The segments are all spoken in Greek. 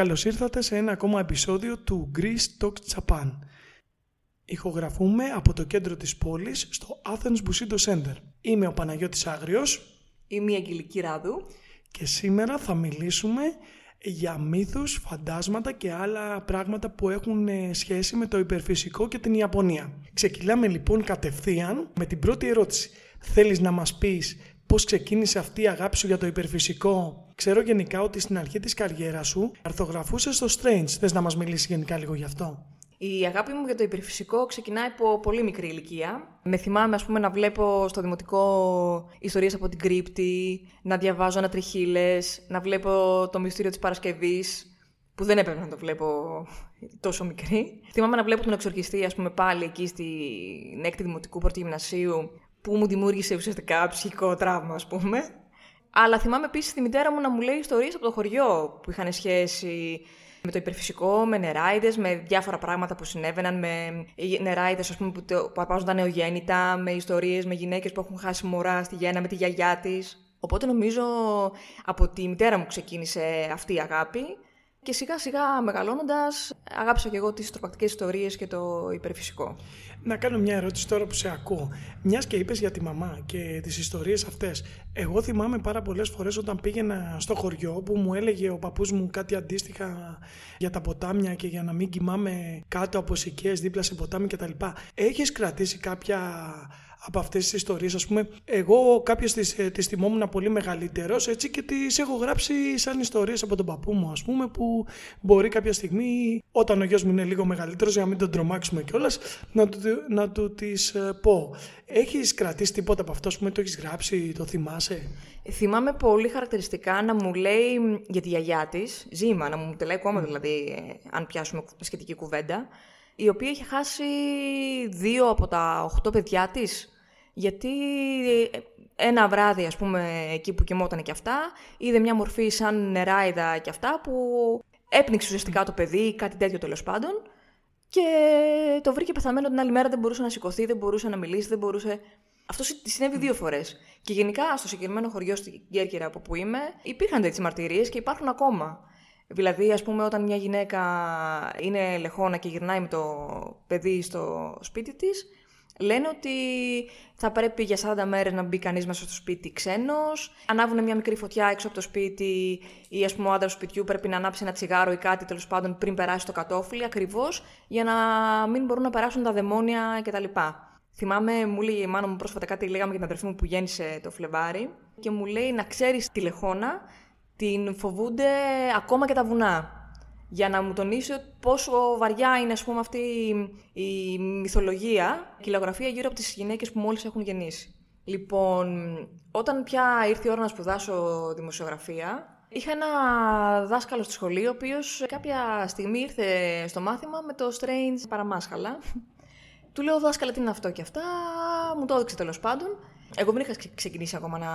Καλώς ήρθατε σε ένα ακόμα επεισόδιο του Greece Talk Japan. Ηχογραφούμε από το κέντρο της πόλης στο Athens Bushido Center. Είμαι ο Παναγιώτης Άγριος. Είμαι η Αγγελική Ράδου. Και σήμερα θα μιλήσουμε για μύθους, φαντάσματα και άλλα πράγματα που έχουν ε, σχέση με το υπερφυσικό και την Ιαπωνία. Ξεκινάμε λοιπόν κατευθείαν με την πρώτη ερώτηση. Θέλεις να μας πεις πώς ξεκίνησε αυτή η αγάπη σου για το υπερφυσικό. Ξέρω γενικά ότι στην αρχή της καριέρας σου αρθογραφούσες στο Strange. Θες να μας μιλήσεις γενικά λίγο γι' αυτό; Η αγάπη μου για το υπερφυσικό ξεκινάει από πολύ μικρή ηλικία. Με θυμάμαι, ας πούμε, να βλέπω στο δημοτικό ιστορίες από την κρύπτη, να διαβάζω ανατριχίλες, να βλέπω το μυστήριο της Παρασκευής, που δεν έπρεπε να το βλέπω τόσο μικρή. Θυμάμαι να βλέπω τον εξορκιστή, ας πούμε, πάλι εκεί στην έκτη δημοτικού πρώτη γυμνασίου, που μου δημιούργησε ουσιαστικά ψυχικό τραύμα, ας πούμε. Αλλά θυμάμαι επίσης τη μητέρα μου να μου λέει ιστορίες από το χωριό που είχαν σχέση με το υπερφυσικό, με νεράιδες, με διάφορα πράγματα που συνέβαιναν, με νεράιδες που, που αρπάζονταν νεογέννητα, με ιστορίες με γυναίκες που έχουν χάσει μωρά στη γέννα με τη γιαγιά της. Οπότε νομίζω από τη μητέρα μου ξεκίνησε αυτή η αγάπη και σιγά σιγά μεγαλώνοντας αγάπησα και εγώ τις τροπακτικές ιστορίες και το υπερφυσικό. Να κάνω μια ερώτηση τώρα που σε ακούω. Μιας και είπες για τη μαμά και τις ιστορίες αυτές. Εγώ θυμάμαι πάρα πολλές φορές όταν πήγαινα στο χωριό που μου έλεγε ο παππούς μου κάτι αντίστοιχα για τα ποτάμια και για να μην κοιμάμαι κάτω από σικές δίπλα σε ποτάμι κτλ. Έχεις κρατήσει κάποια από αυτές τις ιστορίες. Ας πούμε, εγώ κάποιες τις, ε, τις θυμόμουν πολύ μεγαλύτερος έτσι και τις έχω γράψει σαν ιστορίες από τον παππού μου ας πούμε που μπορεί κάποια στιγμή όταν ο γιος μου είναι λίγο μεγαλύτερος για να μην τον τρομάξουμε κιόλας να του, να του τις ε, πω. Έχεις κρατήσει τίποτα από αυτό, ας πούμε, το έχεις γράψει, το θυμάσαι; Θυμάμαι πολύ χαρακτηριστικά να μου λέει για τη γιαγιά της, ζήμα, να μου τελάει ακόμα δηλαδή, ε, αν πιάσουμε σχετική κουβέντα, η οποία είχε χάσει δύο από τα οχτώ παιδιά της, γιατί ε, ένα βράδυ, ας πούμε, εκεί που κοιμόταν και αυτά, είδε μια μορφή σαν νεράιδα και αυτά που έπνιξε ουσιαστικά το παιδί, κάτι τέτοιο τέλος πάντων, και το βρήκε πεθαμένο την άλλη μέρα, δεν μπορούσε να σηκωθεί, δεν μπορούσε να μιλήσει, δεν μπορούσε... Αυτό συνέβη δύο φορές. Και γενικά στο συγκεκριμένο χωριό στην Κέρκυρα από που είμαι, υπήρχαν τέτοιες μαρτυρίες και υπάρχουν ακόμα. Δηλαδή, ας πούμε, όταν μια γυναίκα είναι λεχόνα και γυρνάει με το παιδί στο σπίτι της, λένε ότι θα πρέπει για 40 μέρες να μπει κανείς μέσα στο σπίτι ξένος. Ανάβουν μια μικρή φωτιά έξω από το σπίτι, ή ας πούμε ο άντρας του σπιτιού πρέπει να ανάψει ένα τσιγάρο ή κάτι τέλος πάντων πριν περάσει το κατόφλι, ακριβώς για να μην μπορούν να περάσουν τα δαιμόνια κτλ. Θυμάμαι, μου λέει η μάνα μου πρόσφατα κάτι λέγαμε για την αδερφή μου που γέννησε το Φλεβάρι και μου λέει να ξέρεις τη λεχόνα την φοβούνται ακόμα και τα βουνά. Για να μου τονίσει πόσο βαριά είναι ας πούμε, αυτή η μυθολογία και η λαογραφία γύρω από τις γυναίκες που μόλις έχουν γεννήσει. Λοιπόν, όταν πια ήρθε η ώρα να σπουδάσω δημοσιογραφία, είχα ένα δάσκαλο στο σχολείο, ο οποίος κάποια στιγμή ήρθε στο μάθημα με το Strange παραμάσχαλα. Του λέω, δάσκαλα, τι είναι αυτό και αυτά; Μου το έδειξε τέλος πάντων. Εγώ δεν είχα ξεκινήσει ακόμα να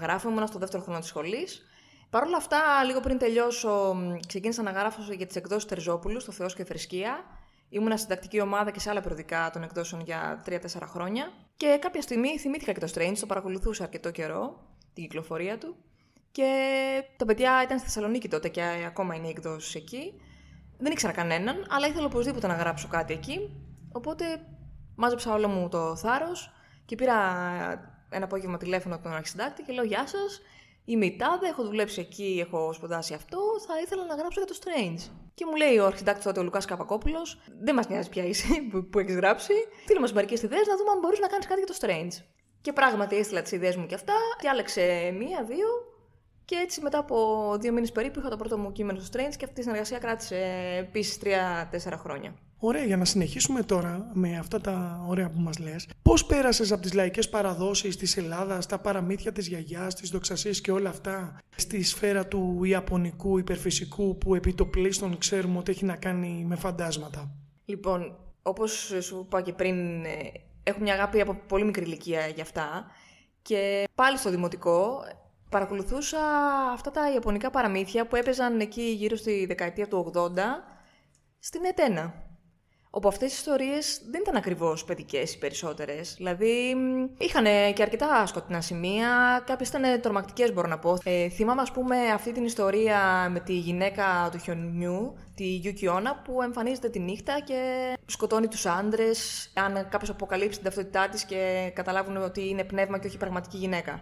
γράφω, ήμουν στο δεύτερο χρόνο της σχολής. Παρ' όλα αυτά, λίγο πριν τελειώσω, ξεκίνησα να γράφω για τις εκδόσεις Τερζόπουλου στο Θεός και Θρησκεία. Ήμουνα στην τακτική ομάδα και σε άλλα περιοδικά των εκδόσεων για 3-4 χρόνια. Και κάποια στιγμή θυμήθηκα και το Strange, το παρακολουθούσα αρκετό καιρό, την κυκλοφορία του. Και τα παιδιά ήταν στη Θεσσαλονίκη τότε και ακόμα είναι οι εκδόσει εκεί. Δεν ήξερα κανέναν, αλλά ήθελα οπωσδήποτε να γράψω κάτι εκεί. Οπότε μάζεψα όλο μου το θάρρος και πήρα ένα απόγευμα τηλέφωνο από τον αρχισυντάκτη και λέω Γεια σας. Είμαι η Τάδε, έχω δουλέψει εκεί, έχω σπουδάσει αυτό, θα ήθελα να γράψω για το Strange. Και μου λέει ο αρχιτάκτη τότε ο Λουκάς Καπακόπουλος, δεν μας νοιάζει πια είσαι που, που έχεις γράψει. Στείλε μας μερικές ιδέες να δούμε αν μπορείς να κάνεις κάτι για το Strange. Και πράγματι έστειλα τις ιδέες μου και αυτά, διάλεξε μία, δύο. Και έτσι μετά από δύο μήνες περίπου είχα το πρώτο μου κείμενο στο Strange και αυτή η συνεργασία κράτησε επίσης τρία-τέσσερα χρόνια. Ωραία, για να συνεχίσουμε τώρα με αυτά τα ωραία που μας λες. Πώς πέρασες από τις λαϊκές παραδόσεις της Ελλάδας, τα παραμύθια της γιαγιάς, τις δοξασίες και όλα αυτά στη σφαίρα του ιαπωνικού υπερφυσικού που επί το πλήστον ξέρουμε ότι έχει να κάνει με φαντάσματα; Λοιπόν, όπως σου είπα και πριν, ε, έχω μια αγάπη από πολύ μικρή ηλικία για αυτά και πάλι στο δημοτικό παρακολουθούσα αυτά τα ιαπωνικά παραμύθια που έπαιζαν εκεί γύρω στη δεκαετία του 80 στην Ετένα. Όπου αυτές οι ιστορίες δεν ήταν ακριβώς παιδικές οι περισσότερες. Δηλαδή, είχαν και αρκετά σκοτεινά σημεία, κάποιες ήταν τρομακτικές μπορώ να πω. Ε, θυμάμαι, ας πούμε, αυτή την ιστορία με τη γυναίκα του χιονιού, τη Γιουκιώνα, που εμφανίζεται τη νύχτα και σκοτώνει τους άντρες, αν κάποιος αποκαλύψει την ταυτότητά της και καταλάβουν ότι είναι πνεύμα και όχι πραγματική γυναίκα.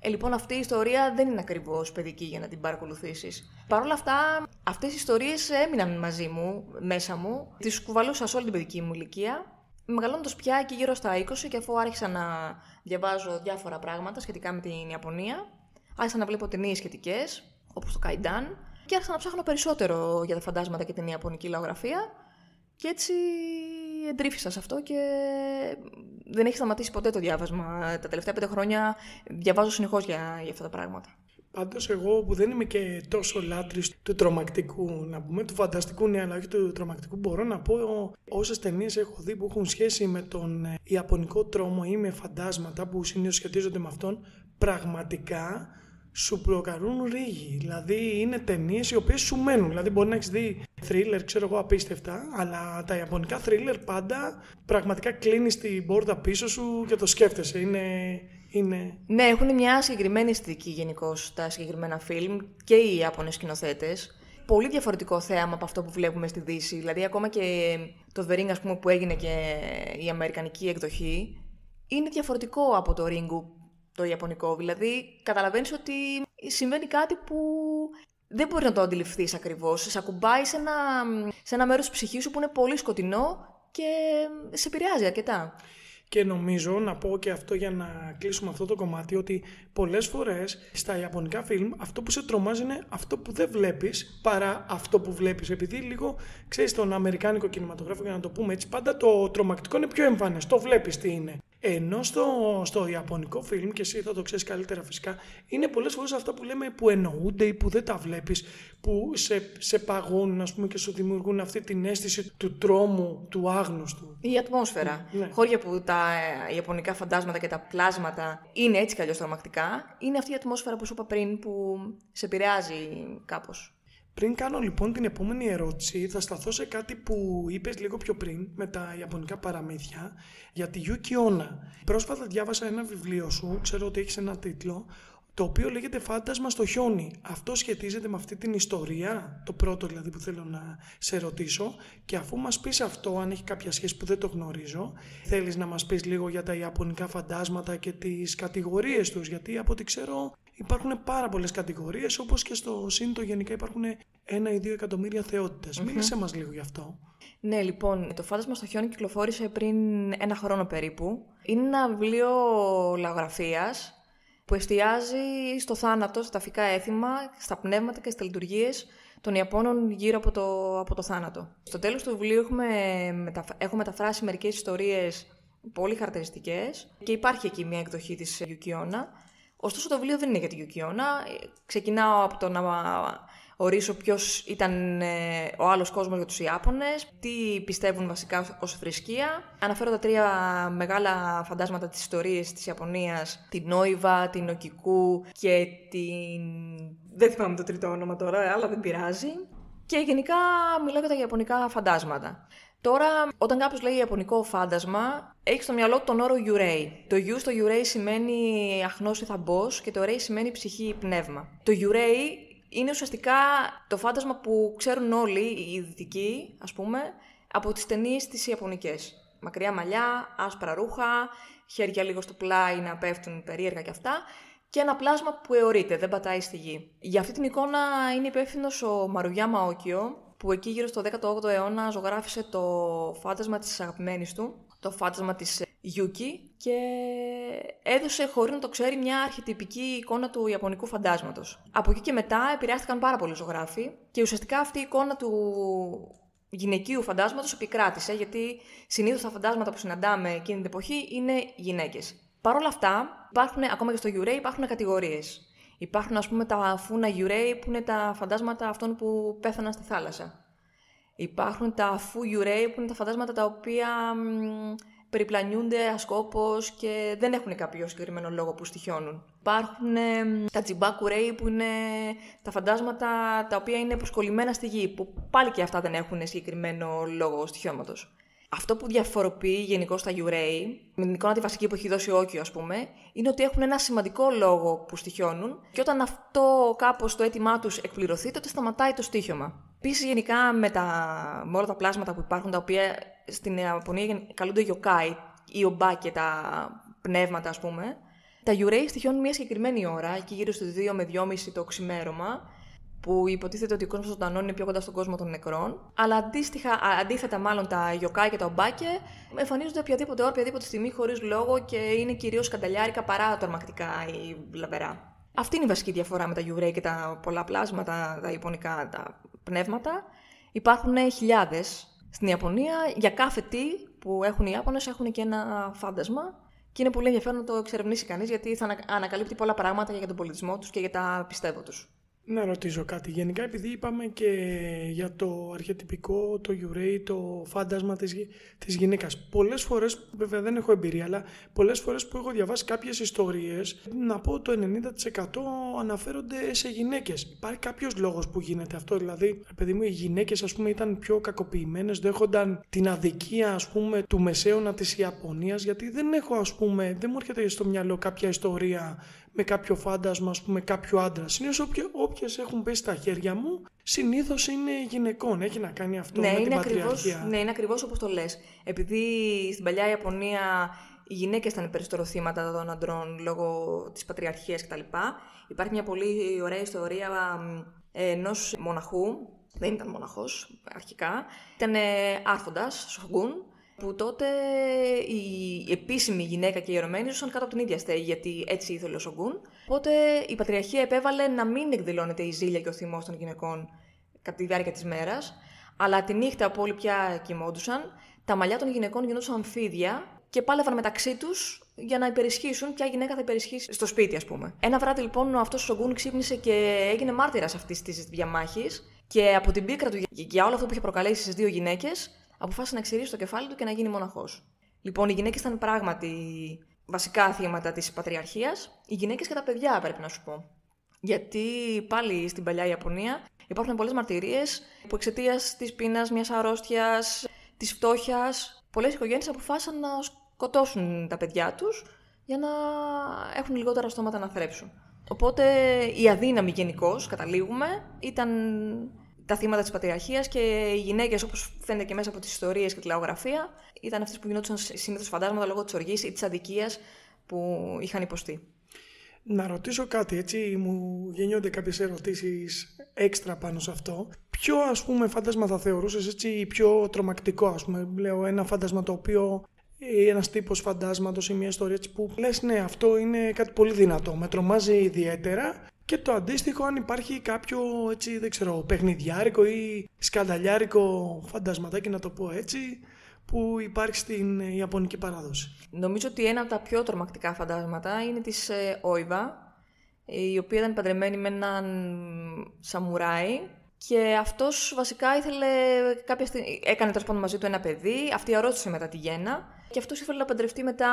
Ε, λοιπόν, αυτή η ιστορία δεν είναι ακριβώς παιδική για να την παρακολουθήσεις. Παρ' όλα αυτά, αυτές οι ιστορίες έμειναν μαζί μου, μέσα μου. Τις κουβαλούσα σε όλη την παιδική μου ηλικία. Μεγαλώνοντας πια εκεί γύρω στα 20 και αφού άρχισα να διαβάζω διάφορα πράγματα σχετικά με την Ιαπωνία, άρχισα να βλέπω ταινίες σχετικές, όπως το Καϊντάν, και άρχισα να ψάχνω περισσότερο για τα φαντάσματα και την Ιαπωνική λαογραφία. Και έτσι εντρίφησα σε αυτό και δεν έχει σταματήσει ποτέ το διάβασμα. Τα τελευταία πέντε χρόνια διαβάζω συνεχώς για, για αυτά τα πράγματα. Πάντως εγώ που δεν είμαι και τόσο λάτρης του τρομακτικού, να πούμε του φανταστικού ναι, αλλά όχι του τρομακτικού, μπορώ να πω όσες ταινίες έχω δει που έχουν σχέση με τον ε, Ιαπωνικό τρόμο ή με φαντάσματα που συνήθω σχετίζονται με αυτόν, πραγματικά σου προκαλούν ρίγη. Δηλαδή είναι ταινίες οι οποίες σου μένουν. Δηλαδή μπορεί να έχεις δει θρίλερ, ξέρω εγώ, απίστευτα, αλλά τα ιαπωνικά θρίλερ πάντα πραγματικά κλείνει την πόρτα πίσω σου και το σκέφτεσαι. Είναι. είναι... Ναι, έχουν μια συγκεκριμένη αισθητική γενικώ τα συγκεκριμένα φιλμ και οι Ιάπωνες σκηνοθέτες. Πολύ διαφορετικό θέαμα από αυτό που βλέπουμε στη Δύση. Δηλαδή, ακόμα και το The Ring, πούμε, που έγινε και η αμερικανική εκδοχή, είναι διαφορετικό από το Ringu το Ιαπωνικό. Δηλαδή, καταλαβαίνεις ότι συμβαίνει κάτι που δεν μπορεί να το αντιληφθείς ακριβώς. Σε ακουμπάει σε ένα, σε ένα μέρος της ψυχής σου που είναι πολύ σκοτεινό και σε επηρεάζει αρκετά. Και νομίζω να πω και αυτό για να κλείσουμε αυτό το κομμάτι ότι πολλές φορές στα ιαπωνικά φιλμ αυτό που σε τρομάζει είναι αυτό που δεν βλέπεις παρά αυτό που βλέπεις. Επειδή λίγο ξέρεις τον αμερικάνικο κινηματογράφο για να το πούμε έτσι πάντα το τρομακτικό είναι πιο εμφανές. Το βλέπεις τι είναι. Ενώ στο, στο Ιαπωνικό φιλμ, και εσύ θα το ξέρεις καλύτερα φυσικά, είναι πολλές φορές αυτά που λέμε που εννοούνται ή που δεν τα βλέπεις, που σε, σε παγώνουν ας πούμε, και σου δημιουργούν αυτή την αίσθηση του τρόμου, του άγνωστου. Η ατμόσφαιρα. Ναι. Χώρια που τα ε, Ιαπωνικά φαντάσματα και τα πλάσματα είναι έτσι κι τρομακτικά, είναι αυτή η ατμόσφαιρα που σου είπα πριν που σε επηρεάζει κάπως. Πριν κάνω λοιπόν την επόμενη ερώτηση, θα σταθώ σε κάτι που είπες λίγο πιο πριν με τα ιαπωνικά παραμύθια για τη Yuki Onna. Πρόσφατα διάβασα ένα βιβλίο σου, ξέρω ότι έχεις ένα τίτλο, το οποίο λέγεται «Φάντασμα στο χιόνι». Αυτό σχετίζεται με αυτή την ιστορία, το πρώτο δηλαδή που θέλω να σε ρωτήσω και αφού μας πεις αυτό, αν έχει κάποια σχέση που δεν το γνωρίζω, θέλεις να μας πεις λίγο για τα ιαπωνικά φαντάσματα και τις κατηγορίες τους, γιατί από ό,τι ξέρω υπάρχουν πάρα πολλές κατηγορίες, όπως και στο ΣΥΝΤΟ γενικά υπάρχουν ένα ή δύο εκατομμύρια θεότητες. Mm-hmm. Μίλησε μας λίγο γι' αυτό. Ναι, λοιπόν, το φάντασμα στο χιόνι κυκλοφόρησε πριν ένα χρόνο περίπου. Είναι ένα βιβλίο λαογραφίας που εστιάζει στο θάνατο, στα ταφικά έθιμα, στα πνεύματα και στις λειτουργίες των Ιαπώνων γύρω από το, από το θάνατο. Στο τέλος του βιβλίου έχουμε, έχω μεταφράσει μερικές ιστορίες πολύ χαρακτηριστικές και υπάρχει εκεί μια εκδοχή της Γιουκιώνα. Ωστόσο το βιβλίο δεν είναι για τη Γιουκιώνα. Ξεκινάω από το να ορίσω ποιος ήταν ε, ο άλλος κόσμος για τους Ιάπωνες, τι πιστεύουν βασικά ως θρησκεία. Αναφέρω τα τρία μεγάλα φαντάσματα της ιστορίας της Ιαπωνίας, την Νόιβα, την Οκικού και την. Δεν θυμάμαι το τρίτο όνομα τώρα, αλλά δεν πειράζει. Και γενικά μιλάω για τα ιαπωνικά φαντάσματα. Τώρα, όταν κάποιος λέει Ιαπωνικό φάντασμα, έχει στο μυαλό τον όρο Yurei. Το U στο Yurei σημαίνει αχνός ή θαμπός και το Rei σημαίνει ψυχή ή πνεύμα. Το Yurei είναι ουσιαστικά το φάντασμα που ξέρουν όλοι οι δυτικοί, ας πούμε, από τις ταινίες τις Ιαπωνικές. Μακριά μαλλιά, άσπρα ρούχα, χέρια λίγο στο πλάι να πέφτουν περίεργα κι αυτά και ένα πλάσμα που αιωρείται, δεν πατάει στη γη. Για αυτή την εικόνα είναι υπεύθυνος ο Μαρουγιάμα Όκιο, που εκεί γύρω στο 18ο αιώνα ζωγράφισε το φάντασμα της αγαπημένης του, το φάντασμα της Yuki και έδωσε χωρίς να το ξέρει μια αρχιτυπική εικόνα του Ιαπωνικού φαντάσματος. Από εκεί και μετά επηρεάστηκαν πάρα πολλοί ζωγράφοι και ουσιαστικά αυτή η εικόνα του γυναικείου φαντάσματος επικράτησε γιατί συνήθως τα φαντάσματα που συναντάμε εκείνη την εποχή είναι γυναίκες. Παρ' όλα αυτά, υπάρχουν, ακόμα και στο Yurei υπάρχουν κατηγορίες. Υπάρχουν, ας πούμε, τα Φούνα Yurei που είναι τα φαντάσματα αυτών που πέθαναν στη θάλασσα. Υπάρχουν τα Φου Yurei που είναι τα φαντάσματα τα οποία περιπλανιούνται ασκόπως και δεν έχουν κάποιο συγκεκριμένο λόγο που στοιχιώνουν. Υπάρχουν ε, τα τζιμπάκου που είναι τα φαντάσματα τα οποία είναι προσκολλημένα στη γη, που πάλι και αυτά δεν έχουν συγκεκριμένο λόγο στοιχειώματος. Αυτό που διαφοροποιεί γενικώ τα Ιουρέι, με την εικόνα τη βασική που έχει δώσει ο Όκιο, ας πούμε, είναι ότι έχουν ένα σημαντικό λόγο που στοιχιώνουν και όταν αυτό κάπως το αίτημά τους εκπληρωθεί, τότε σταματάει το στοίχημα. Επίσης, γενικά με, τα, με όλα τα πλάσματα που υπάρχουν, τα οποία στην Ιαπωνία καλούνται γιοκάι ή ομπά και τα πνεύματα, ας πούμε, τα Ιουρέι στοιχιώνουν μια συγκεκριμένη ώρα, εκεί γύρω στι 2 με 2,5 το ξημέρωμα, που υποτίθεται ότι ο κόσμος των ζωντανών είναι πιο κοντά στον κόσμο των νεκρών. Αλλά αντίστοιχα, αντίθετα, μάλλον τα γιοκάι και τα ομπάκε εμφανίζονται οποιαδήποτε ώρα, οποιαδήποτε στιγμή, χωρίς λόγο και είναι κυρίως σκανταλιάρικα παρά τρομακτικά ή βλαβερά. Αυτή είναι η βασική διαφορά με τα Γιουρέι και τα πολλά πλάσματα, τα ιαπωνικά τα πνεύματα. Υπάρχουν χιλιάδες στην Ιαπωνία. Για κάθε τι που έχουν οι Ιάπωνες έχουν και ένα φάντασμα. Και είναι πολύ ενδιαφέρον να το εξερευνήσει κανείς γιατί θα ανακαλύπτει πολλά πράγματα για τον πολιτισμό τους και για τα πιστεύω τους. Να ρωτήσω κάτι. Γενικά, επειδή είπαμε και για το αρχιετυπικό, το γιουρέι, το φάντασμα της, της γυναίκας. Πολλές φορές, βέβαια δεν έχω εμπειρία, αλλά πολλές φορές που έχω διαβάσει κάποιες ιστορίες, να πω το 90% αναφέρονται σε γυναίκες. Υπάρχει κάποιος λόγος που γίνεται αυτό, δηλαδή, επειδή μου, οι γυναίκες ας πούμε ήταν πιο κακοποιημένες, δέχονταν την αδικία ας πούμε του μεσαίωνα της Ιαπωνίας, γιατί δεν έχω ας πούμε, δεν μου έρχεται στο μυαλό κάποια ιστορία με κάποιο φάντασμα, ας πούμε, κάποιο άντρα. Συνήθως όποιες έχουν πέσει στα χέρια μου, συνήθως είναι γυναικών. Έχει να κάνει αυτό ναι, με είναι την ακριβώς, πατριαρχία. Ναι, είναι ακριβώς όπως το λες. Επειδή στην παλιά Ιαπωνία οι γυναίκες ήταν περισσότερο θύματα των αντρών λόγω της πατριαρχίας κτλ. Υπάρχει μια πολύ ωραία ιστορία ενός μοναχού. Δεν ήταν μοναχός αρχικά. Ήταν άρχοντας, σογκούν, που τότε η επίσημη γυναίκα και οι ερωμένοι ζούσαν κάτω από την ίδια στέγη, γιατί έτσι ήθελε ο Σογκούν. Οπότε η Πατριαρχία επέβαλε να μην εκδηλώνεται η ζήλια και ο θυμός των γυναικών κατά τη διάρκεια της μέρας, αλλά τη νύχτα που όλοι πια κοιμόντουσαν, τα μαλλιά των γυναικών γινόντουσαν αμφίδια και πάλευαν μεταξύ τους για να υπερισχύσουν ποια γυναίκα θα υπερισχύσει στο σπίτι, ας πούμε. Ένα βράδυ λοιπόν αυτός ο Σογκούν ξύπνησε και έγινε μάρτυρας αυτής της διαμάχης και από την πίκρα του για όλο αυτό που είχε προκαλέσει στις δύο γυναίκες, αποφάσισε να ξηρίσει το κεφάλι του και να γίνει μοναχός. Λοιπόν, οι γυναίκες ήταν πράγματι βασικά θύματα της πατριαρχίας. Οι γυναίκες και τα παιδιά, πρέπει να σου πω. Γιατί πάλι στην παλιά Ιαπωνία υπάρχουν πολλές μαρτυρίες που εξαιτίας της πείνας, μιας αρρώστιας, της φτώχειας, πολλές οικογένειες αποφάσισαν να σκοτώσουν τα παιδιά τους για να έχουν λιγότερα στόματα να θρέψουν. Οπότε οι αδύναμοι γενικώς, καταλήγουμε, ήταν τα θύματα της πατριαρχίας και οι γυναίκες, όπως φαίνεται και μέσα από τις ιστορίες και τη λαογραφία, ήταν αυτές που γινόντουσαν συνήθως φαντάσματα λόγω της οργής ή της αδικίας που είχαν υποστεί. Να ρωτήσω κάτι, έτσι μου γεννιόνται κάποιες ερωτήσεις έξτρα πάνω σε αυτό. Ποιο ας πούμε φάντασμα θα θεωρούσες έτσι πιο τρομακτικό, ας πούμε, λέω ένα φάντασμα το οποίο ή ένας τύπος φαντάσματος ή μια ιστορία έτσι, που λες, ναι, αυτό είναι κάτι πολύ δυνατό. Με τρομάζει ιδιαίτερα και το αντίστοιχο αν υπάρχει κάποιο έτσι δεν ξέρω παιχνιδιάρικο ή σκανταλιάρικο φαντασματάκι να το πω έτσι που υπάρχει στην Ιαπωνική παράδοση. Νομίζω ότι ένα από τα πιο τρομακτικά φαντάσματα είναι της ε, Όιβα η οποία ήταν παντρεμένη με έναν σαμουράι και αυτός βασικά ήθελε κάποια στιγμή, έκανε τέλος πάντων μαζί του ένα παιδί, αυτή αρρώστησε μετά τη γέννα και αυτός ήθελε να παντρευτεί μετά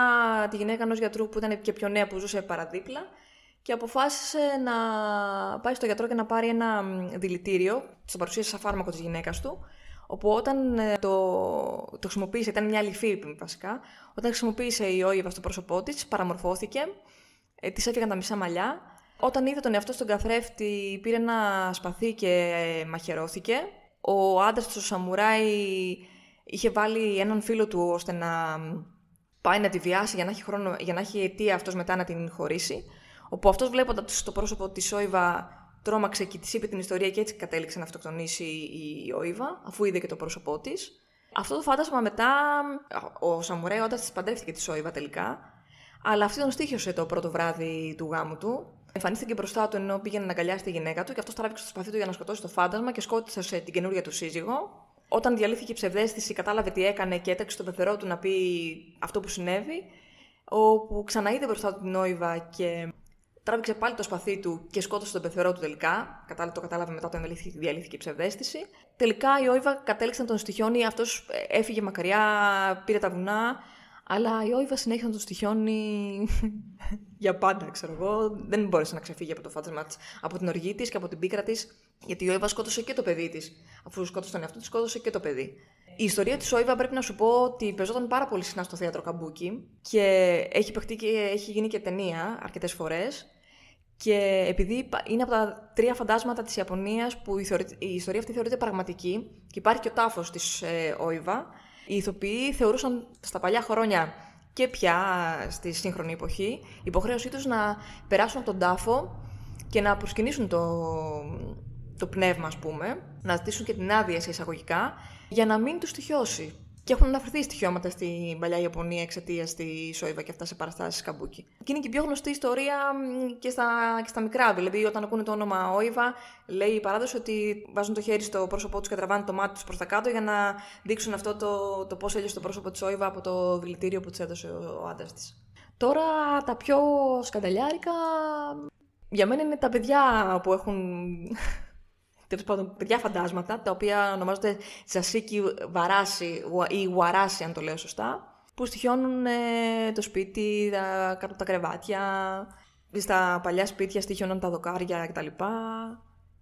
τη γυναίκα ενός γιατρού που ήταν και πιο νέα που ζούσε παραδίπλα και αποφάσισε να πάει στο γιατρό και να πάρει ένα δηλητήριο, στην παρουσίαση σαν φάρμακο της γυναίκας του, όπου όταν ε, το, το χρησιμοποίησε, ήταν μια αληθή βασικά, όταν χρησιμοποίησε η Όιβα στο πρόσωπό της, παραμορφώθηκε, ε, της έφυγαν τα μισά μαλλιά. Όταν είδε τον εαυτό στον καθρέφτη, πήρε ένα σπαθί και ε, μαχαιρώθηκε. Ο άντρας του, ο Σαμουράι, είχε βάλει έναν φίλο του ώστε να πάει να τη βιάσει για να έχει, χρόνο, για να έχει αιτία αυτός μετά να την χωρίσει. Όπου αυτός βλέποντας το πρόσωπο της Όιβα τρόμαξε και της είπε την ιστορία και έτσι κατέληξε να αυτοκτονήσει η Όιβα, αφού είδε και το πρόσωπό της. Αυτό το φάντασμα μετά. Ο Σαμουρέ, όταν της παντρεύτηκε της Όιβα τελικά, αλλά αυτή τον στήχιωσε το πρώτο βράδυ του γάμου του. Εμφανίστηκε μπροστά του ενώ πήγαινε να αγκαλιάσει τη γυναίκα του και αυτός τράβηξε το σπαθί του για να σκοτώσει το φάντασμα και σκότωσε την καινούργια του σύζυγο. Όταν διαλύθηκε η ψευδέστηση, κατάλαβε τι έκανε και έταξε στον πεθερό του να πει αυτό που συνέβη. Όπου ξαναείδε μπροστά του την Όιβα και τράβηξε πάλι το σπαθί του και σκότωσε τον πεθερό του τελικά. Κατάλαβε, το κατάλαβε μετά όταν διαλύθηκε η ψευδέστηση. Τελικά η Όιβα κατέληξε να τον στοιχιώνει, αυτός ε, έφυγε μακριά, πήρε τα βουνά. Αλλά η Όιβα συνέχισε να του στοιχιώνει για πάντα, ξέρω εγώ. Δεν μπόρεσε να ξεφύγει από το φάντασμα της, από την οργή της και από την πίκρα της, γιατί η Όιβα σκότωσε και το παιδί της. Αφού σκότωσε τον εαυτό της, σκότωσε και το παιδί. Η ιστορία της Όιβα πρέπει να σου πω ότι παίζονταν πάρα πολύ συχνά στο θέατρο Καμπούκι και έχει παιχτεί και έχει γίνει και ταινία αρκετές φορές. Και επειδή είναι από τα τρία φαντάσματα της Ιαπωνίας που η, ιστορία αυτή θεωρείται πραγματική και υπάρχει και ο τάφος της ε, Όιβα, οι ηθοποιοί θεωρούσαν στα παλιά χρόνια και πια στη σύγχρονη εποχή υποχρέωσή τους να περάσουν από τον τάφο και να προσκυνήσουν το, το πνεύμα, ας πούμε, να ζητήσουν και την άδεια σε εισαγωγικά, για να μην τους στοιχειώσει. Και έχουν αναφερθεί στοιχειώματα στην παλιά Ιαπωνία εξαιτίας της Όιβα και αυτά σε παραστάσεις Καμπούκι. Και είναι και η πιο γνωστή ιστορία και στα, και στα μικρά. Δηλαδή, όταν ακούνε το όνομα Όιβα, λέει η παράδοση ότι βάζουν το χέρι στο πρόσωπό τους και τραβάνε το μάτι τους προς τα κάτω για να δείξουν αυτό το, το πώς έλειωσε το πρόσωπο της Όιβα από το δηλητήριο που της έδωσε ο άντρας της. Τώρα τα πιο σκανταλιάρικα για μένα είναι τα παιδιά που έχουν τέλος πάντων παιδιά φαντάσματα, τα οποία ονομάζονται Ζασίκι Βαράση ή Βαράση, αν το λέω σωστά, που στοιχιώνουν ε, το σπίτι, τα, κάτω από τα κρεβάτια, στα παλιά σπίτια στοιχιώνουν τα δοκάρια κτλ.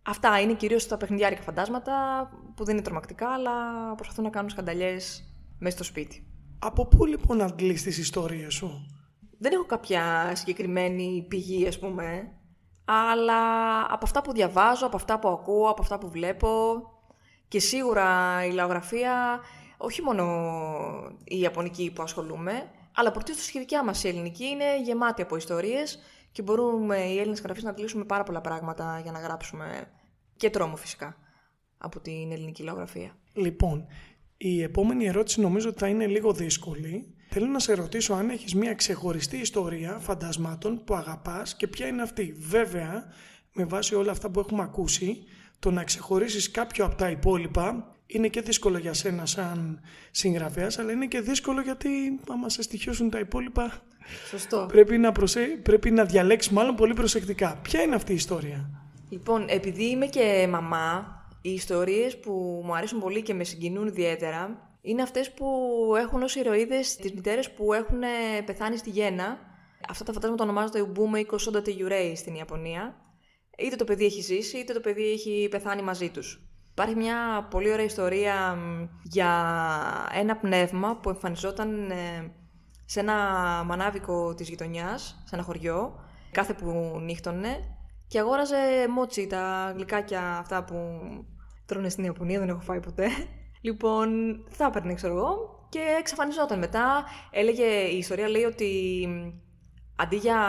Αυτά είναι κυρίως τα παιχνιδιάρικα φαντάσματα που δεν είναι τρομακτικά, αλλά προσπαθούν να κάνουν σκανταλιές μέσα στο σπίτι. Από πού λοιπόν αντλείς τις ιστορίες σου, Δεν έχω κάποια συγκεκριμένη πηγή, ας πούμε αλλά από αυτά που διαβάζω, από αυτά που ακούω, από αυτά που βλέπω και σίγουρα η λαογραφία, όχι μόνο η ιαπωνική που ασχολούμαι, αλλά πρωτίστως και η δικιά μας η ελληνική είναι γεμάτη από ιστορίες και μπορούμε οι Έλληνες γραφείς να αντιλήσουμε πάρα πολλά πράγματα για να γράψουμε και τρόμο φυσικά από την ελληνική λαογραφία. Λοιπόν, η επόμενη ερώτηση νομίζω ότι θα είναι λίγο δύσκολη. Θέλω να σε ρωτήσω αν έχεις μια ξεχωριστή ιστορία φαντασμάτων που αγαπάς και ποια είναι αυτή. Βέβαια, με βάση όλα αυτά που έχουμε ακούσει, το να ξεχωρίσεις κάποιο από τα υπόλοιπα είναι και δύσκολο για σένα σαν συγγραφέας, αλλά είναι και δύσκολο γιατί άμα σε στοιχειώσουν τα υπόλοιπα Σωστό. Πρέπει, να προσε... πρέπει να διαλέξεις μάλλον πολύ προσεκτικά. Ποια είναι αυτή η ιστορία; Λοιπόν, επειδή είμαι και μαμά, οι ιστορίες που μου αρέσουν πολύ και με συγκινούν ιδιαίτερα είναι αυτές που έχουν ως ηρωίδες τις μητέρες που έχουν πεθάνει στη γέννα. Αυτά τα φαντάσματα ονομάζονται Ubume ή Kosonda Yurei στην Ιαπωνία. Είτε το παιδί έχει ζήσει, είτε το παιδί έχει πεθάνει μαζί τους. Υπάρχει μια πολύ ωραία ιστορία για ένα πνεύμα που εμφανιζόταν ε, σε ένα μανάβικο της γειτονιάς, σε ένα χωριό, κάθε που νύχτωνε και αγόραζε μότσι, τα γλυκάκια αυτά που τρώνε στην Ιαπωνία, δεν έχω φάει ποτέ. Λοιπόν, θα έπαιρνε, ξέρω εγώ, και εξαφανιζόταν μετά. Έλεγε, η ιστορία λέει ότι αντί για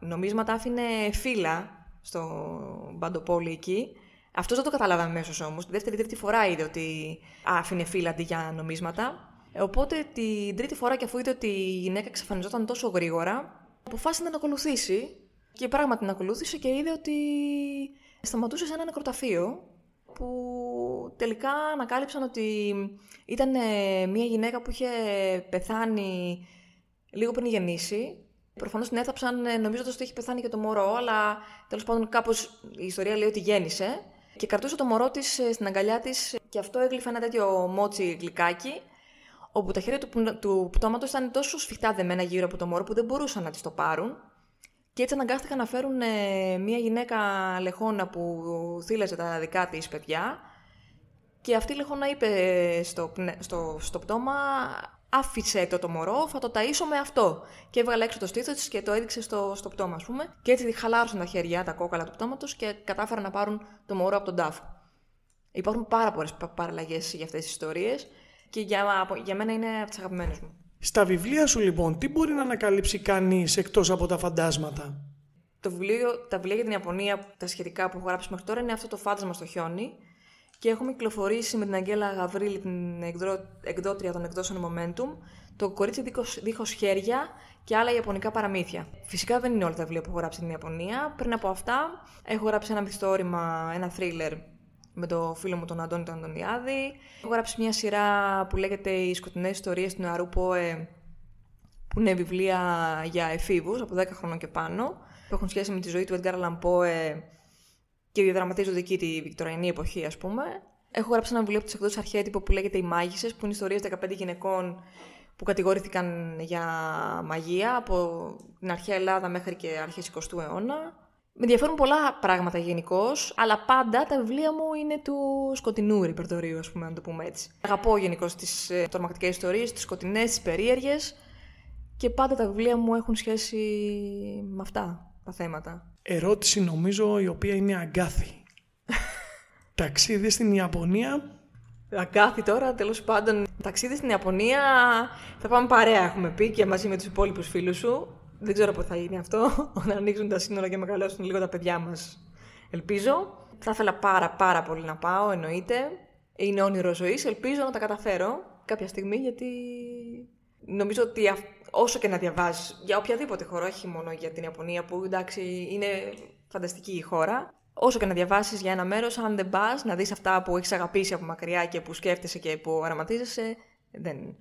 νομίσματα άφηνε φύλλα στο μπαντοπόλι εκεί. Αυτός δεν το κατάλαβα αμέσως όμως. Τη δεύτερη-τρίτη φορά είδε ότι άφηνε φύλλα αντί για νομίσματα. Οπότε την τρίτη φορά και αφού είδε ότι η γυναίκα εξαφανιζόταν τόσο γρήγορα, αποφάσισε να την ακολουθήσει. Και πράγματι την ακολούθησε και είδε ότι σταματούσε σε ένα νεκροταφείο που τελικά ανακάλυψαν ότι ήταν ε, μια γυναίκα που είχε πεθάνει λίγο πριν γεννήσει. Προφανώς την έθαψαν ε, νομίζοντας ότι είχε πεθάνει και το μωρό, αλλά τέλος πάντων κάπως η ιστορία λέει ότι γέννησε. Και κρατούσε το μωρό της ε, στην αγκαλιά της και αυτό έγλυφε ένα τέτοιο μότσι γλυκάκι, όπου τα χέρια του, του πτώματος ήταν τόσο σφιχτά δεμένα γύρω από το μωρό που δεν μπορούσαν να της το πάρουν. Και έτσι αναγκάστηκαν να φέρουν ε, μια γυναίκα λεχόνα που θύλαζε τα δικά της παιδιά και αυτή η λεχόνα είπε στο, στο, στο πτώμα άφησε το το μωρό, θα το ταΐσω με αυτό. Και έβγαλε έξω το στήθος της και το έδειξε στο, στο πτώμα, ας πούμε. Και έτσι χαλάρωσαν τα χέρια, τα κόκαλα του πτώματος και κατάφεραν να πάρουν το μωρό από τον τάφο. Υπάρχουν πάρα πολλές παραλλαγές για αυτές τις ιστορίες και για, για μένα είναι από τις αγαπημένες μου. Στα βιβλία σου λοιπόν, τι μπορεί να ανακαλύψει κανείς εκτός από τα φαντάσματα; Το βιβλίο, τα βιβλία για την Ιαπωνία, τα σχετικά που έχω γράψει μέχρι τώρα, είναι αυτό το φάντασμα στο χιόνι. Και έχουμε κυκλοφορήσει με την Αγγέλα Γαβρίλη, την εκδότρια των εκδόσεων Momentum, το κορίτσι δίχως χέρια και άλλα Ιαπωνικά παραμύθια. Φυσικά δεν είναι όλα τα βιβλία που έχω γράψει στην Ιαπωνία. Πριν από αυτά, έχω γράψει ένα μυθιστόρημα, ένα θρίλερ με το φίλο μου τον Αντώνη τον Αντωνιάδη. Έχω γράψει μια σειρά που λέγεται «Οι σκοτεινές ιστορίες του νεαρού ΠΟΕ» που είναι βιβλία για εφήβους από 10 χρόνων και πάνω που έχουν σχέση με τη ζωή του Edgar Allan Poe και διαδραματίζονται εκεί τη βικτωριανή εποχή ας πούμε. Έχω γράψει ένα βιβλίο από τις εκδόσεις Αρχέτυπο που λέγεται «Οι Μάγισσες» που είναι ιστορίες 15 γυναικών που κατηγορήθηκαν για μαγεία από την αρχαία Ελλάδα μέχρι και αρχές 20ου αιώνα. Με ενδιαφέρουν πολλά πράγματα γενικώ, αλλά πάντα τα βιβλία μου είναι του σκοτεινού ρηπερτορίου, ας πούμε, να το πούμε έτσι. Αγαπώ γενικώ τις ε, τρομακτικές ιστορίες, τις σκοτεινές, τις περίεργες και πάντα τα βιβλία μου έχουν σχέση με αυτά τα θέματα. Ερώτηση νομίζω η οποία είναι αγκάθι. Ταξίδι στην Ιαπωνία. Αγκάθι τώρα, τέλος πάντων. Ταξίδι στην Ιαπωνία θα πάμε παρέα, έχουμε πει και μαζί με τους υπόλοιπους φίλους σου. Δεν ξέρω πότε θα γίνει αυτό, όταν ανοίξουν τα σύνορα και μεγαλώσουν λίγο τα παιδιά μας. Ελπίζω. Θα ήθελα πάρα πάρα πολύ να πάω, εννοείται. Είναι όνειρο ζωής. Ελπίζω να τα καταφέρω κάποια στιγμή, γιατί νομίζω ότι όσο και να διαβάζεις για οποιαδήποτε χώρα, όχι μόνο για την Ιαπωνία, που εντάξει είναι φανταστική η χώρα, όσο και να διαβάσεις για ένα μέρος, αν δεν πας να δεις αυτά που έχεις αγαπήσει από μακριά και που σκέφτεσαι και που οραματίζεσαι, δεν,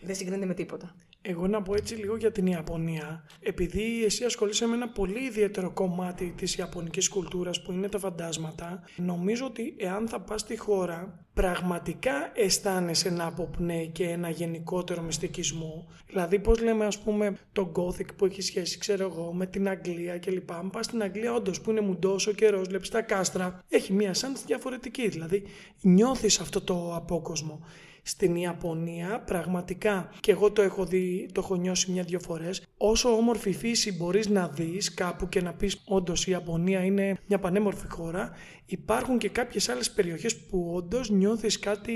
δεν συγκρίνεται με τίποτα. Εγώ να πω έτσι λίγο για την Ιαπωνία. Επειδή εσύ ασχολείσαι με ένα πολύ ιδιαίτερο κομμάτι της Ιαπωνικής κουλτούρας που είναι τα φαντάσματα, νομίζω ότι εάν θα πας στη χώρα, πραγματικά αισθάνεσαι να αποπνέει και ένα γενικότερο μυστικισμό; Δηλαδή πώς λέμε ας πούμε το Gothic που έχει σχέση ξέρω εγώ με την Αγγλία κλπ. Αν πας στην Αγγλία όντως που είναι μουντός ο καιρός, βλέπεις τα κάστρα, έχει μία σαν διαφορετική. Δηλαδή νιώθεις αυτό το απόκοσμο στην Ιαπωνία πραγματικά και εγώ το έχω δει, το έχω νιώσει μια-δυο φορές όσο όμορφη φύση μπορείς να δεις κάπου και να πεις όντως η Ιαπωνία είναι μια πανέμορφη χώρα υπάρχουν και κάποιες άλλες περιοχές που όντως νιώθεις κάτι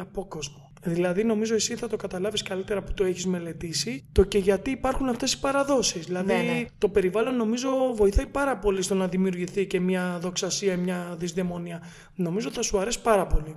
απόκοσμο. Δηλαδή νομίζω εσύ θα το καταλάβεις καλύτερα που το έχεις μελετήσει το και γιατί υπάρχουν αυτές οι παραδόσεις. Δηλαδή ναι, ναι. το περιβάλλον νομίζω βοηθάει πάρα πολύ στο να δημιουργηθεί και μια δοξασία, μια δυσδαιμονία. Νομίζω θα σου αρέσει πάρα πολύ.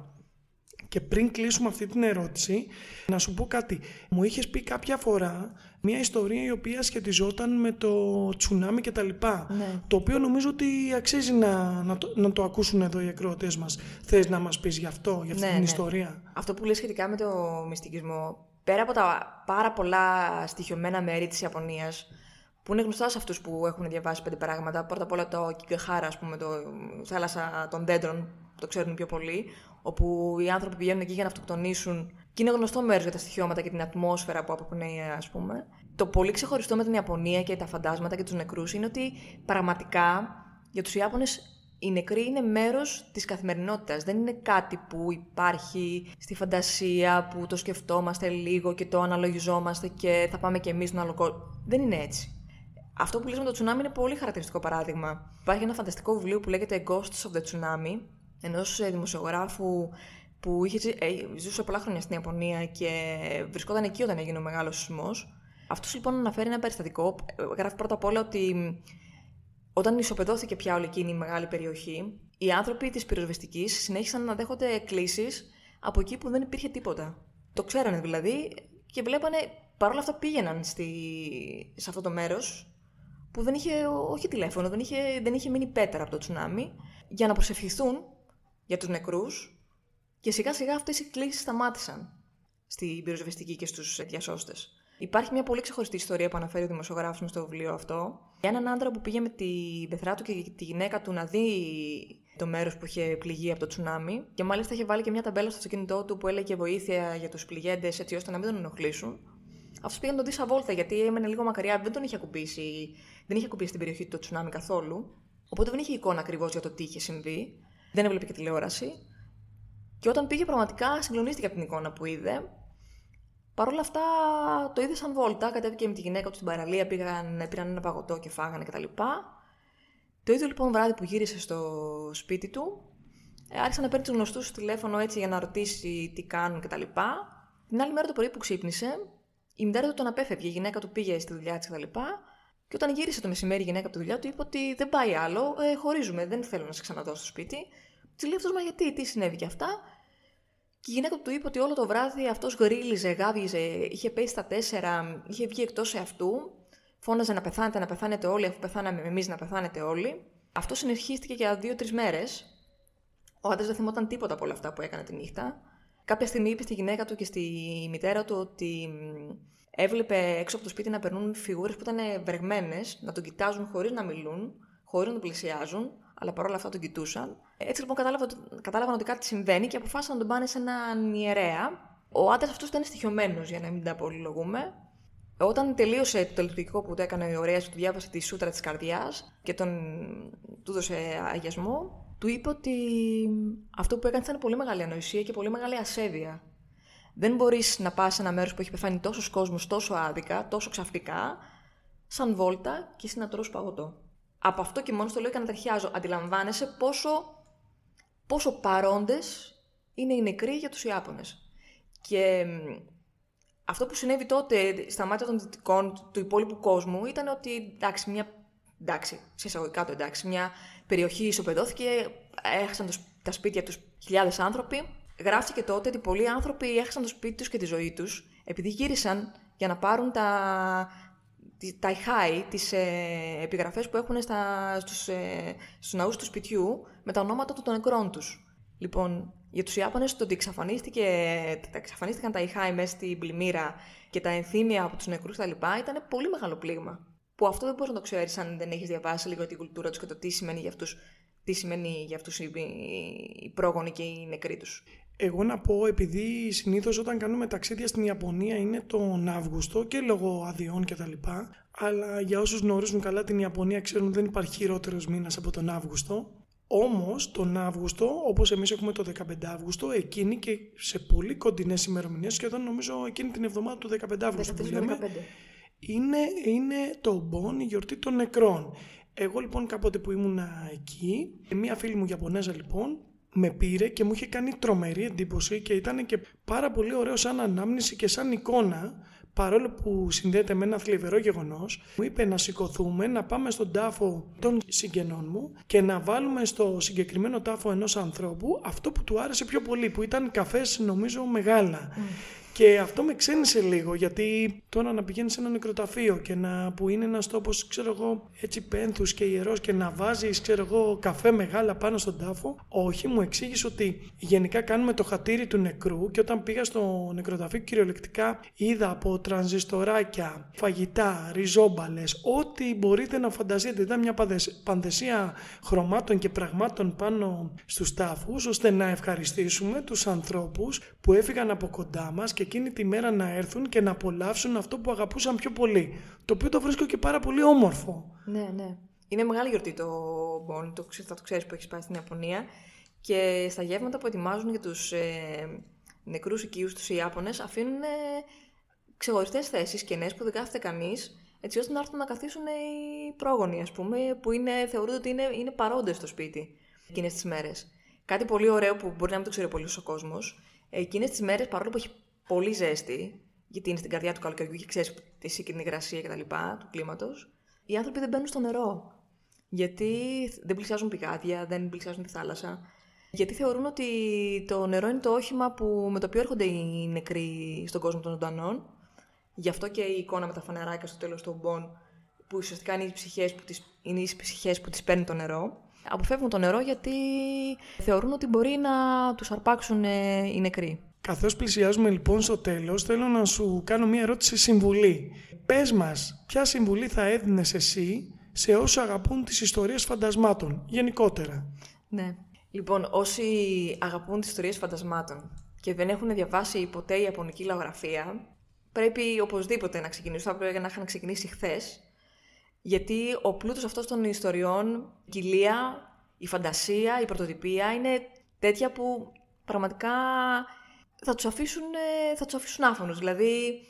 Και πριν κλείσουμε αυτή την ερώτηση, να σου πω κάτι. Μου είχες πει κάποια φορά μια ιστορία η οποία σχετιζόταν με το τσουνάμι και τα λοιπά. Ναι. Το οποίο νομίζω ότι αξίζει να, να, το, να το ακούσουν εδώ οι ακροατές μας. Θες να μας πεις γι' αυτό, για αυτή ναι, την ναι. ιστορία; Αυτό που λέει σχετικά με το μυστικισμό, πέρα από τα πάρα πολλά στοιχειωμένα μέρη της Ιαπωνίας, που είναι γνωστά σε αυτούς που έχουν διαβάσει πέντε πράγματα. Πρώτα απ' όλα το Κικεχάρα, ας πούμε, το θάλασσα των δέντρων, το ξέρουν πιο πολύ, όπου οι άνθρωποι πηγαίνουν εκεί για να αυτοκτονήσουν και είναι γνωστό μέρος για τα στοιχειώματα και την ατμόσφαιρα που αποπνέει, ας πούμε. Το πολύ ξεχωριστό με την Ιαπωνία και τα φαντάσματα και τους νεκρούς είναι ότι πραγματικά για τους Ιάπωνες οι νεκροί είναι μέρος της καθημερινότητας. Δεν είναι κάτι που υπάρχει στη φαντασία, που το σκεφτόμαστε λίγο και το αναλογιζόμαστε και θα πάμε κι εμείς στον άλλο κόσμο. Δεν είναι έτσι. Αυτό που λες με το τσουνάμι είναι πολύ χαρακτηριστικό παράδειγμα. Υπάρχει ένα φανταστικό βιβλίο που λέγεται Ghosts of the Tsunami, ενός ε, δημοσιογράφου που είχε, ε, ζούσε πολλά χρόνια στην Ιαπωνία και βρισκόταν εκεί όταν έγινε ο μεγάλος σεισμός. Αυτός λοιπόν αναφέρει ένα περιστατικό. Ε, γράφει πρώτα απ' όλα ότι όταν ισοπεδώθηκε πια όλη εκείνη η μεγάλη περιοχή, οι άνθρωποι της πυροσβεστικής συνέχισαν να δέχονται εκκλήσεις από εκεί που δεν υπήρχε τίποτα. Το ξέρανε δηλαδή και βλέπανε, παρόλα αυτά πήγαιναν στη, σε αυτό το μέρος που δεν είχε όχι τηλέφωνο, δεν είχε, δεν είχε μείνει πέτρα από το τσουνάμι, για να προσευχηθούν για τους νεκρούς και σιγά σιγά αυτές οι κλήσεις σταμάτησαν στην πυροσβεστική και στους διασώστες. Υπάρχει μια πολύ ξεχωριστή ιστορία που αναφέρει ο δημοσιογράφος στο βιβλίο αυτό για έναν άντρα που πήγε με την πεθρά του και τη γυναίκα του να δει το μέρος που είχε πληγεί από το τσουνάμι και μάλιστα είχε βάλει και μια ταμπέλα στο αυτοκίνητό του που έλεγε βοήθεια για τους πληγέντες έτσι ώστε να μην τον ενοχλήσουν. Αυτός πήγε να τον δει σαν βόλτα γιατί έμενε λίγο μακριά, δεν τον είχε ακουμπήσει, δεν είχε ακουμπήσει την περιοχή του το τσουνάμι καθόλου. Οπότε δεν είχε εικόνα ακριβώς για το τι είχε συμβεί. Δεν έβλεπε και τηλεόραση. Και όταν πήγε πραγματικά συγκλονίστηκε από την εικόνα που είδε. Παρ' όλα αυτά το είδε σαν βόλτα, κατέβηκε με τη γυναίκα του στην παραλία, πήγαν, πήραν ένα παγωτό και φάγανε κτλ. Το ίδιο λοιπόν βράδυ που γύρισε στο σπίτι του, ε, άρχισε να παίρνει τους γνωστούς τηλέφωνο έτσι για να ρωτήσει τι κάνουν κτλ. Την άλλη μέρα το πρωί που ξύπνησε, η μητέρα του τον απέφευγε, η γυναίκα του πήγε στη δουλειά της κτλ. Και όταν γύρισε το μεσημέρι η γυναίκα από τη δουλειά του, είπε ότι δεν πάει άλλο, ε, χωρίζουμε, δεν θέλω να σε ξαναδώ στο σπίτι. Της λέει αυτός, μα γιατί, τι συνέβη και αυτά; Και η γυναίκα του είπε ότι όλο το βράδυ αυτός γρίλιζε, γάβιζε, είχε πέσει στα τέσσερα, είχε βγει εκτός εαυτού, φώναζε να πεθάνετε, να πεθάνετε όλοι, αφού πεθάναμε εμείς να πεθάνετε όλοι. Αυτό συνεχίστηκε για δύο-τρεις μέρες. Ο άντρας δεν θυμόταν τίποτα από όλα αυτά που έκανε τη νύχτα. Κάποια στιγμή είπε στη γυναίκα του και στη μητέρα του ότι έβλεπε έξω από το σπίτι να περνούν φιγούρες που ήταν βρεγμένες, να τον κοιτάζουν χωρίς να μιλούν, χωρίς να τον πλησιάζουν, αλλά παρόλα αυτά τον κοιτούσαν. Έτσι λοιπόν κατάλαβαν, κατάλαβαν ότι κάτι συμβαίνει και αποφάσισαν να τον πάνε σε έναν ιερέα, Ο άντρας αυτός ήταν στοιχειωμένος, για να μην τα πολυλογούμε. Όταν τελείωσε το τελειωτικό που του έκανε ο Ωραία, του διάβασε τη σούτρα της καρδιάς και τον του έδωσε αγιασμό, του είπε ότι αυτό που έκανε ήταν πολύ μεγάλη ανοησία και πολύ μεγάλη ασέβεια. Δεν μπορείς να πας σε ένα μέρος που έχει πεθάνει τόσος κόσμος τόσο άδικα, τόσο ξαφνικά, σαν βόλτα και εσύ να τρως παγωτό. Από αυτό και μόνο στο λέω και να ταιριάζω. Αντιλαμβάνεσαι πόσο, πόσο παρόντες είναι οι νεκροί για τους Ιάπωνες. Και αυτό που συνέβη τότε στα μάτια των δυτικών του υπόλοιπου κόσμου ήταν ότι εντάξει, μια. Εντάξει, σε εισαγωγικά το εντάξει, μια περιοχή ισοπεδώθηκε, έχασαν τα σπίτια τους χιλιάδες άνθρωποι. Γράφτηκε τότε ότι πολλοί άνθρωποι έχασαν το σπίτι τους και τη ζωή τους επειδή γύρισαν για να πάρουν τα, τα ηχάη, τις ε, επιγραφές που έχουν στα, στους, ε, στους ναούς του σπιτιού με τα ονόματα των νεκρών τους. Λοιπόν, για τους Ιάπωνες το ότι εξαφανίστηκε, εξαφανίστηκαν τα ηχάη μέσα στην πλημμύρα και τα ενθύμια από τους νεκρούς τα λοιπά ήταν πολύ μεγάλο πλήγμα. Που αυτό δεν μπορείς να το ξέρεις αν δεν έχεις διαβάσει λίγο την κουλτούρα τους και το τι σημαίνει για αυτούς τι σημαίνει για αυτούς οι, οι πρόγονοι και οι νεκροί τους. Εγώ να πω, επειδή συνήθως όταν κάνουμε ταξίδια στην Ιαπωνία είναι τον Αύγουστο και λόγω αδειών κτλ. Αλλά για όσους γνωρίζουν καλά την Ιαπωνία ξέρουν δεν υπάρχει χειρότερος μήνας από τον Αύγουστο. Όμως τον Αύγουστο, όπως εμείς έχουμε το 15 Αύγουστο, εκείνη και σε πολύ κοντινές ημερομηνίες, σχεδόν νομίζω εκείνη την εβδομάδα του 15 Αύγουστο που λέμε, είναι, είναι το Μπον, η γιορτή των νεκρών. Εγώ λοιπόν κάποτε που ήμουν εκεί, μία φίλη μου Ιαπωνέζα λοιπόν, με πήρε και μου είχε κάνει τρομερή εντύπωση και ήταν και πάρα πολύ ωραίο σαν ανάμνηση και σαν εικόνα παρόλο που συνδέεται με ένα θλιβερό γεγονός, μου είπε να σηκωθούμε, να πάμε στον τάφο των συγγενών μου και να βάλουμε στο συγκεκριμένο τάφο ενός ανθρώπου αυτό που του άρεσε πιο πολύ, που ήταν καφές, νομίζω, μεγάλα. Και αυτό με ξένησε λίγο, γιατί τώρα να πηγαίνεις σε ένα νεκροταφείο και να, που είναι ένας τόπος, ξέρω εγώ, έτσι πένθους και ιερός και να βάζεις, ξέρω εγώ, καφέ μεγάλα πάνω στον τάφο. Όχι, μου εξήγησε ότι γενικά κάνουμε το χατήρι του νεκρού και όταν πήγα στο νεκροταφείο, κυριολεκτικά είδα από τρανζιστοράκια, φαγητά, ριζόμπαλες, ό,τι μπορείτε να φανταστείτε. Ήταν μια πανδεσία χρωμάτων και πραγμάτων πάνω στους τάφους, ώστε να ευχαριστήσουμε τους ανθρώπους που έφυγαν από κοντά μας και εκείνη τη μέρα να έρθουν και να απολαύσουν αυτό που αγαπούσαν πιο πολύ. Το οποίο το βρίσκω και πάρα πολύ όμορφο. Ναι, ναι. Είναι μεγάλη γιορτή το Μπον, το, θα το ξέρεις που έχει πάει στην Ιαπωνία. Και στα γεύματα που ετοιμάζουν για τους ε, νεκρούς οικείους τους Ιάπωνες αφήνουν ε, ξεχωριστές θέσεις κενέ που δεν κάθεται κανείς, έτσι ώστε να έρθουν να καθίσουν οι πρόγονοι, ας πούμε, που είναι, θεωρούνται ότι είναι, είναι παρόντες στο σπίτι εκείνες τις μέρες. Κάτι πολύ ωραίο που μπορεί να μην το ξέρει πολύς ο κόσμος, εκείνες τις μέρες, παρόλο που έχει πολύ ζέστη, γιατί είναι στην καρδιά του καλοκαιριού και ξέρεις τη σύγκρινη υγρασία κτλ. του κλίματος, οι άνθρωποι δεν μπαίνουν στο νερό. Γιατί δεν πλησιάζουν πηγάδια, δεν πλησιάζουν τη θάλασσα. Γιατί θεωρούν ότι το νερό είναι το όχημα που, με το οποίο έρχονται οι νεκροί στον κόσμο των ζωντανών. Γι' αυτό και η εικόνα με τα φανεράκια στο τέλος του ομπών, που ουσιαστικά είναι οι ψυχές που τις, είναι οι ψυχές που τις παίρνει το νερό. Αποφεύγουν το νερό γιατί θεωρούν ότι μπορεί να τους αρπάξουν ε, οι νεκροί. Καθώς πλησιάζουμε λοιπόν στο τέλος, θέλω να σου κάνω μια ερώτηση συμβουλή. Πες μας, ποια συμβουλή θα έδινες εσύ σε όσους αγαπούν τις ιστορίες φαντασμάτων, γενικότερα; Ναι. Λοιπόν, όσοι αγαπούν τις ιστορίες φαντασμάτων και δεν έχουν διαβάσει ποτέ η Ιαπωνική λαογραφία, πρέπει οπωσδήποτε να ξεκινήσουν. Θα πρέπει να είχαν ξεκινήσει χθες. Γιατί ο πλούτος αυτός των ιστοριών, η κοιλία, η φαντασία, η πρωτοτυπία είναι τέτοια που πραγματικά θα τους αφήσουν, θα τους αφήσουν άφωνους. Δηλαδή,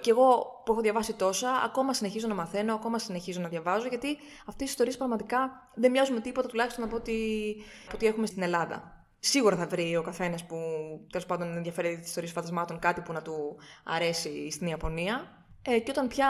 και εγώ που έχω διαβάσει τόσα, ακόμα συνεχίζω να μαθαίνω, ακόμα συνεχίζω να διαβάζω, γιατί αυτές οι ιστορίες πραγματικά δεν μοιάζουν με τίποτα τουλάχιστον από ό,τι, από ό,τι έχουμε στην Ελλάδα. Σίγουρα θα βρει ο καθένας που τέλος πάντων ενδιαφέρει τις ιστορίες φαντασμάτων κάτι που να του αρέσει στην Ιαπωνία. Ε, και όταν πια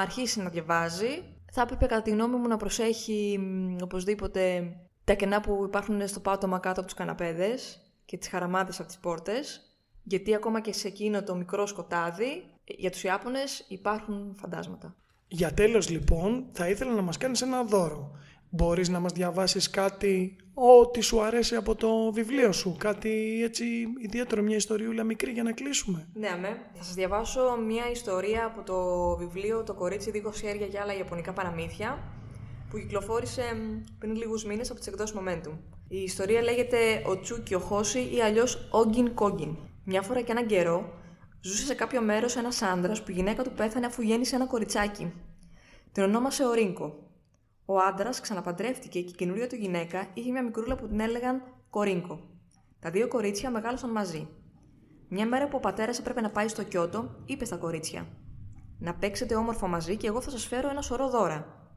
αρχίσει να διαβάζει, θα έπρεπε κατά τη γνώμη μου να προσέχει οπωσδήποτε τα κενά που υπάρχουν στο πάτωμα κάτω από τους καναπέδες και τις χαραμάδες από τις πόρτες, γιατί ακόμα και σε εκείνο το μικρό σκοτάδι, για τους Ιάπωνες υπάρχουν φαντάσματα. Για τέλος λοιπόν, θα ήθελα να μας κάνεις ένα δώρο. Μπορείς να μας διαβάσεις κάτι ό,τι σου αρέσει από το βιβλίο σου, κάτι έτσι ιδιαίτερο, μια ιστοριούλα μικρή για να κλείσουμε. Ναι, αμέ. Θα σας διαβάσω μια ιστορία από το βιβλίο «Το κορίτσι δίχως χέρια για άλλα Ιαπωνικά παραμύθια» που κυκλοφόρησε πριν λίγους μήνες από τις εκδόσεις Momentum. Η ιστορία λέγεται «Ο Τσούκι ο Χώση» ή αλλιώς «Όγκιν Κόγκιν». Μια φορά και έναν καιρό, Ζούσε σε κάποιο μέρος ένας άντρας που η γυναίκα του πέθανε αφού γέννησε ένα κοριτσάκι. Την ονόμασε ο Ρίνκο. Ο άντρας ξαναπαντρεύτηκε και η καινούρια του γυναίκα είχε μια μικρούλα που την έλεγαν Κορίνκο. Τα δύο κορίτσια μεγάλωσαν μαζί. Μια μέρα που ο πατέρας έπρεπε να πάει στο Κιώτο, είπε στα κορίτσια: Να παίξετε όμορφα μαζί και εγώ θα σας φέρω ένα σωρό δώρα.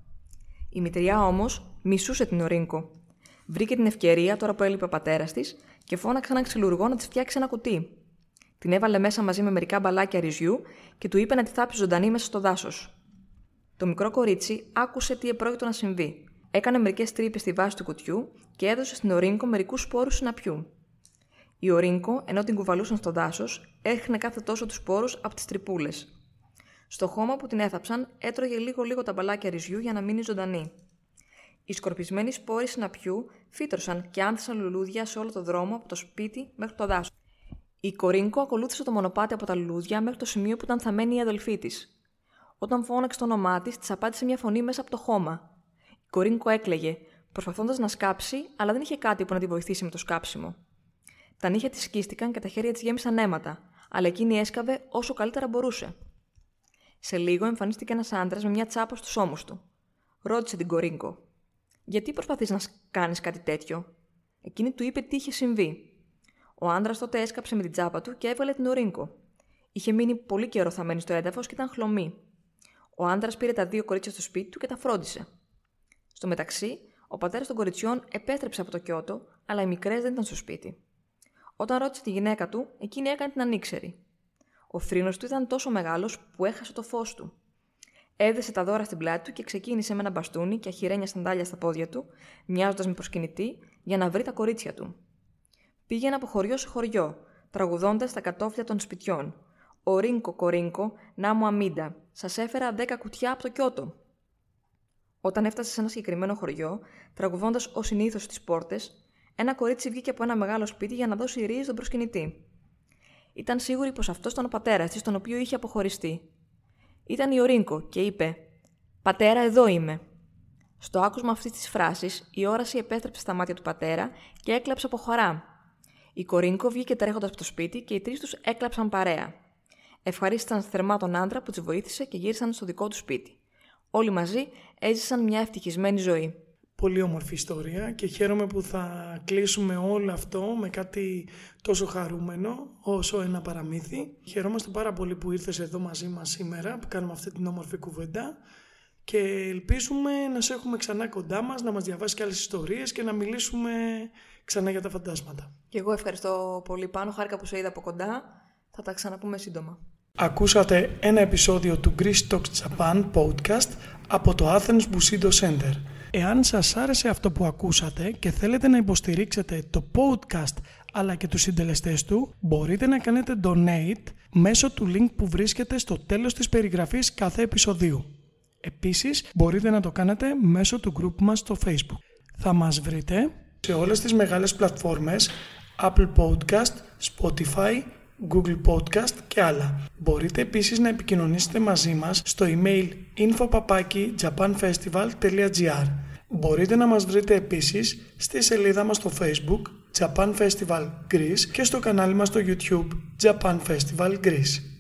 Η μητριά όμως μισούσε την Ορίνκο. Βρήκε την ευκαιρία τώρα που έλειπε ο πατέρας της και φώναξε έναν ξυλουργό να της φτιάξει ένα κουτί. Την έβαλε μέσα μαζί με μερικά μπαλάκια ρυζιού και του είπε να τη θάψει ζωντανή μέσα στο δάσος. Το μικρό κορίτσι άκουσε τι επρόκειτο να συμβεί. Έκανε μερικές τρύπες στη βάση του κουτιού και έδωσε στην Ορίνκο μερικούς σπόρους συναπιού. Η Ορίνκο, ενώ την κουβαλούσαν στο δάσος, έχνε κάθε τόσο τους σπόρους από τις τρυπούλες. Στο χώμα που την έθαψαν, έτρωγε λίγο-λίγο τα μπαλάκια ρυζιού για να μείνει ζωντανή. Οι σκορπισμένοι σπόροι συναπιού φύτρωσαν και άνθησαν λουλούδια σε όλο το δρόμο από το σπίτι μέχρι το δάσος. Η Κορίνκο ακολούθησε το μονοπάτι από τα λουλούδια μέχρι το σημείο που ήταν θαμένη η αδελφή της. Όταν φώναξε το όνομά της, της απάντησε μια φωνή μέσα από το χώμα. Η Κορίνκο έκλαιγε, προσπαθώντας να σκάψει, αλλά δεν είχε κάτι που να τη βοηθήσει με το σκάψιμο. Τα νύχια της σκίστηκαν και τα χέρια της γέμισαν αίματα, αλλά εκείνη έσκαβε όσο καλύτερα μπορούσε. Σε λίγο εμφανίστηκε ένας άντρας με μια τσάπα στους ώμους του. Ρώτησε την Κορίνκο: Γιατί προσπαθείς να κάνει κάτι τέτοιο; Εκείνη του είπε τι είχε συμβεί. Ο άντρας τότε έσκαψε με την τσάπα του και έβαλε την Ορίνκο. Είχε μείνει πολύ καιρό θαμένη στο έδαφος και ήταν χλωμή. Ο άντρας πήρε τα δύο κορίτσια στο σπίτι του και τα φρόντισε. Στο μεταξύ, ο πατέρας των κοριτσιών επέστρεψε από το Κιώτο, αλλά οι μικρές δεν ήταν στο σπίτι. Όταν ρώτησε τη γυναίκα του, εκείνη έκανε την ανήξερη. Ο θρήνος του ήταν τόσο μεγάλος που έχασε το φως του. Έδεσε τα δώρα στην πλάτη του και ξεκίνησε με ένα μπαστούνι και αχυρένια σαντάλια στα πόδια του, μοιάζοντας με προσκυνητή, για να βρει τα κορίτσια του. Πήγαινε από χωριό σε χωριό, τραγουδώντας τα κατόφλια των σπιτιών. Ο Ρίνκο Κορίνκο, να μου αμίντα, σας έφερα δέκα κουτιά από το Κιώτο. Όταν έφτασε σε ένα συγκεκριμένο χωριό, τραγουδώντας ως συνήθως στις πόρτες, ένα κορίτσι βγήκε από ένα μεγάλο σπίτι για να δώσει ρίζες στον προσκυνητή. Ήταν σίγουρη πως αυτός ήταν ο πατέρας της, τον οποίο είχε αποχωριστεί. Ήταν η Ορίνκο και είπε: Πατέρα, εδώ είμαι. Στο άκουσμα αυτής της φράσης, η όραση επέστρεψε στα μάτια του πατέρα και έκλαψε από χαρά. Η Κορίνκο βγήκε τρέχοντας από το σπίτι και οι τρεις τους έκλαψαν παρέα. Ευχαρίστησαν θερμά τον άντρα που τους βοήθησε και γύρισαν στο δικό του σπίτι. Όλοι μαζί έζησαν μια ευτυχισμένη ζωή. Πολύ όμορφη ιστορία και χαίρομαι που θα κλείσουμε όλο αυτό με κάτι τόσο χαρούμενο όσο ένα παραμύθι. Χαιρόμαστε πάρα πολύ που ήρθες εδώ μαζί μας σήμερα που κάνουμε αυτή την όμορφη κουβέντα και ελπίζουμε να σε έχουμε ξανά κοντά μας, να μας διαβάσεις και άλλες ιστορίες και να μιλήσουμε ξανά για τα φαντάσματα. Και εγώ ευχαριστώ πολύ πάνω, χάρηκα που σε είδα από κοντά. Θα τα ξαναπούμε σύντομα. Ακούσατε ένα επεισόδιο του Greece Talks Japan podcast από το Athens Bushido Center. Εάν σας άρεσε αυτό που ακούσατε και θέλετε να υποστηρίξετε το podcast αλλά και τους συντελεστές του, μπορείτε να κάνετε donate μέσω του link που βρίσκεται στο τέλος της περιγραφής κάθε επεισοδίου. Επίσης, μπορείτε να το κάνετε μέσω του group μας στο Facebook. Θα μας βρείτε σε όλες τις μεγάλες πλατφόρμες Apple Podcast, Spotify, Google Podcast και άλλα. Μπορείτε επίσης να επικοινωνήσετε μαζί μας στο email info.japanfestival.gr Μπορείτε να μας βρείτε επίσης στη σελίδα μας στο Facebook Japan Festival Greece και στο κανάλι μας στο YouTube Japan Festival Greece.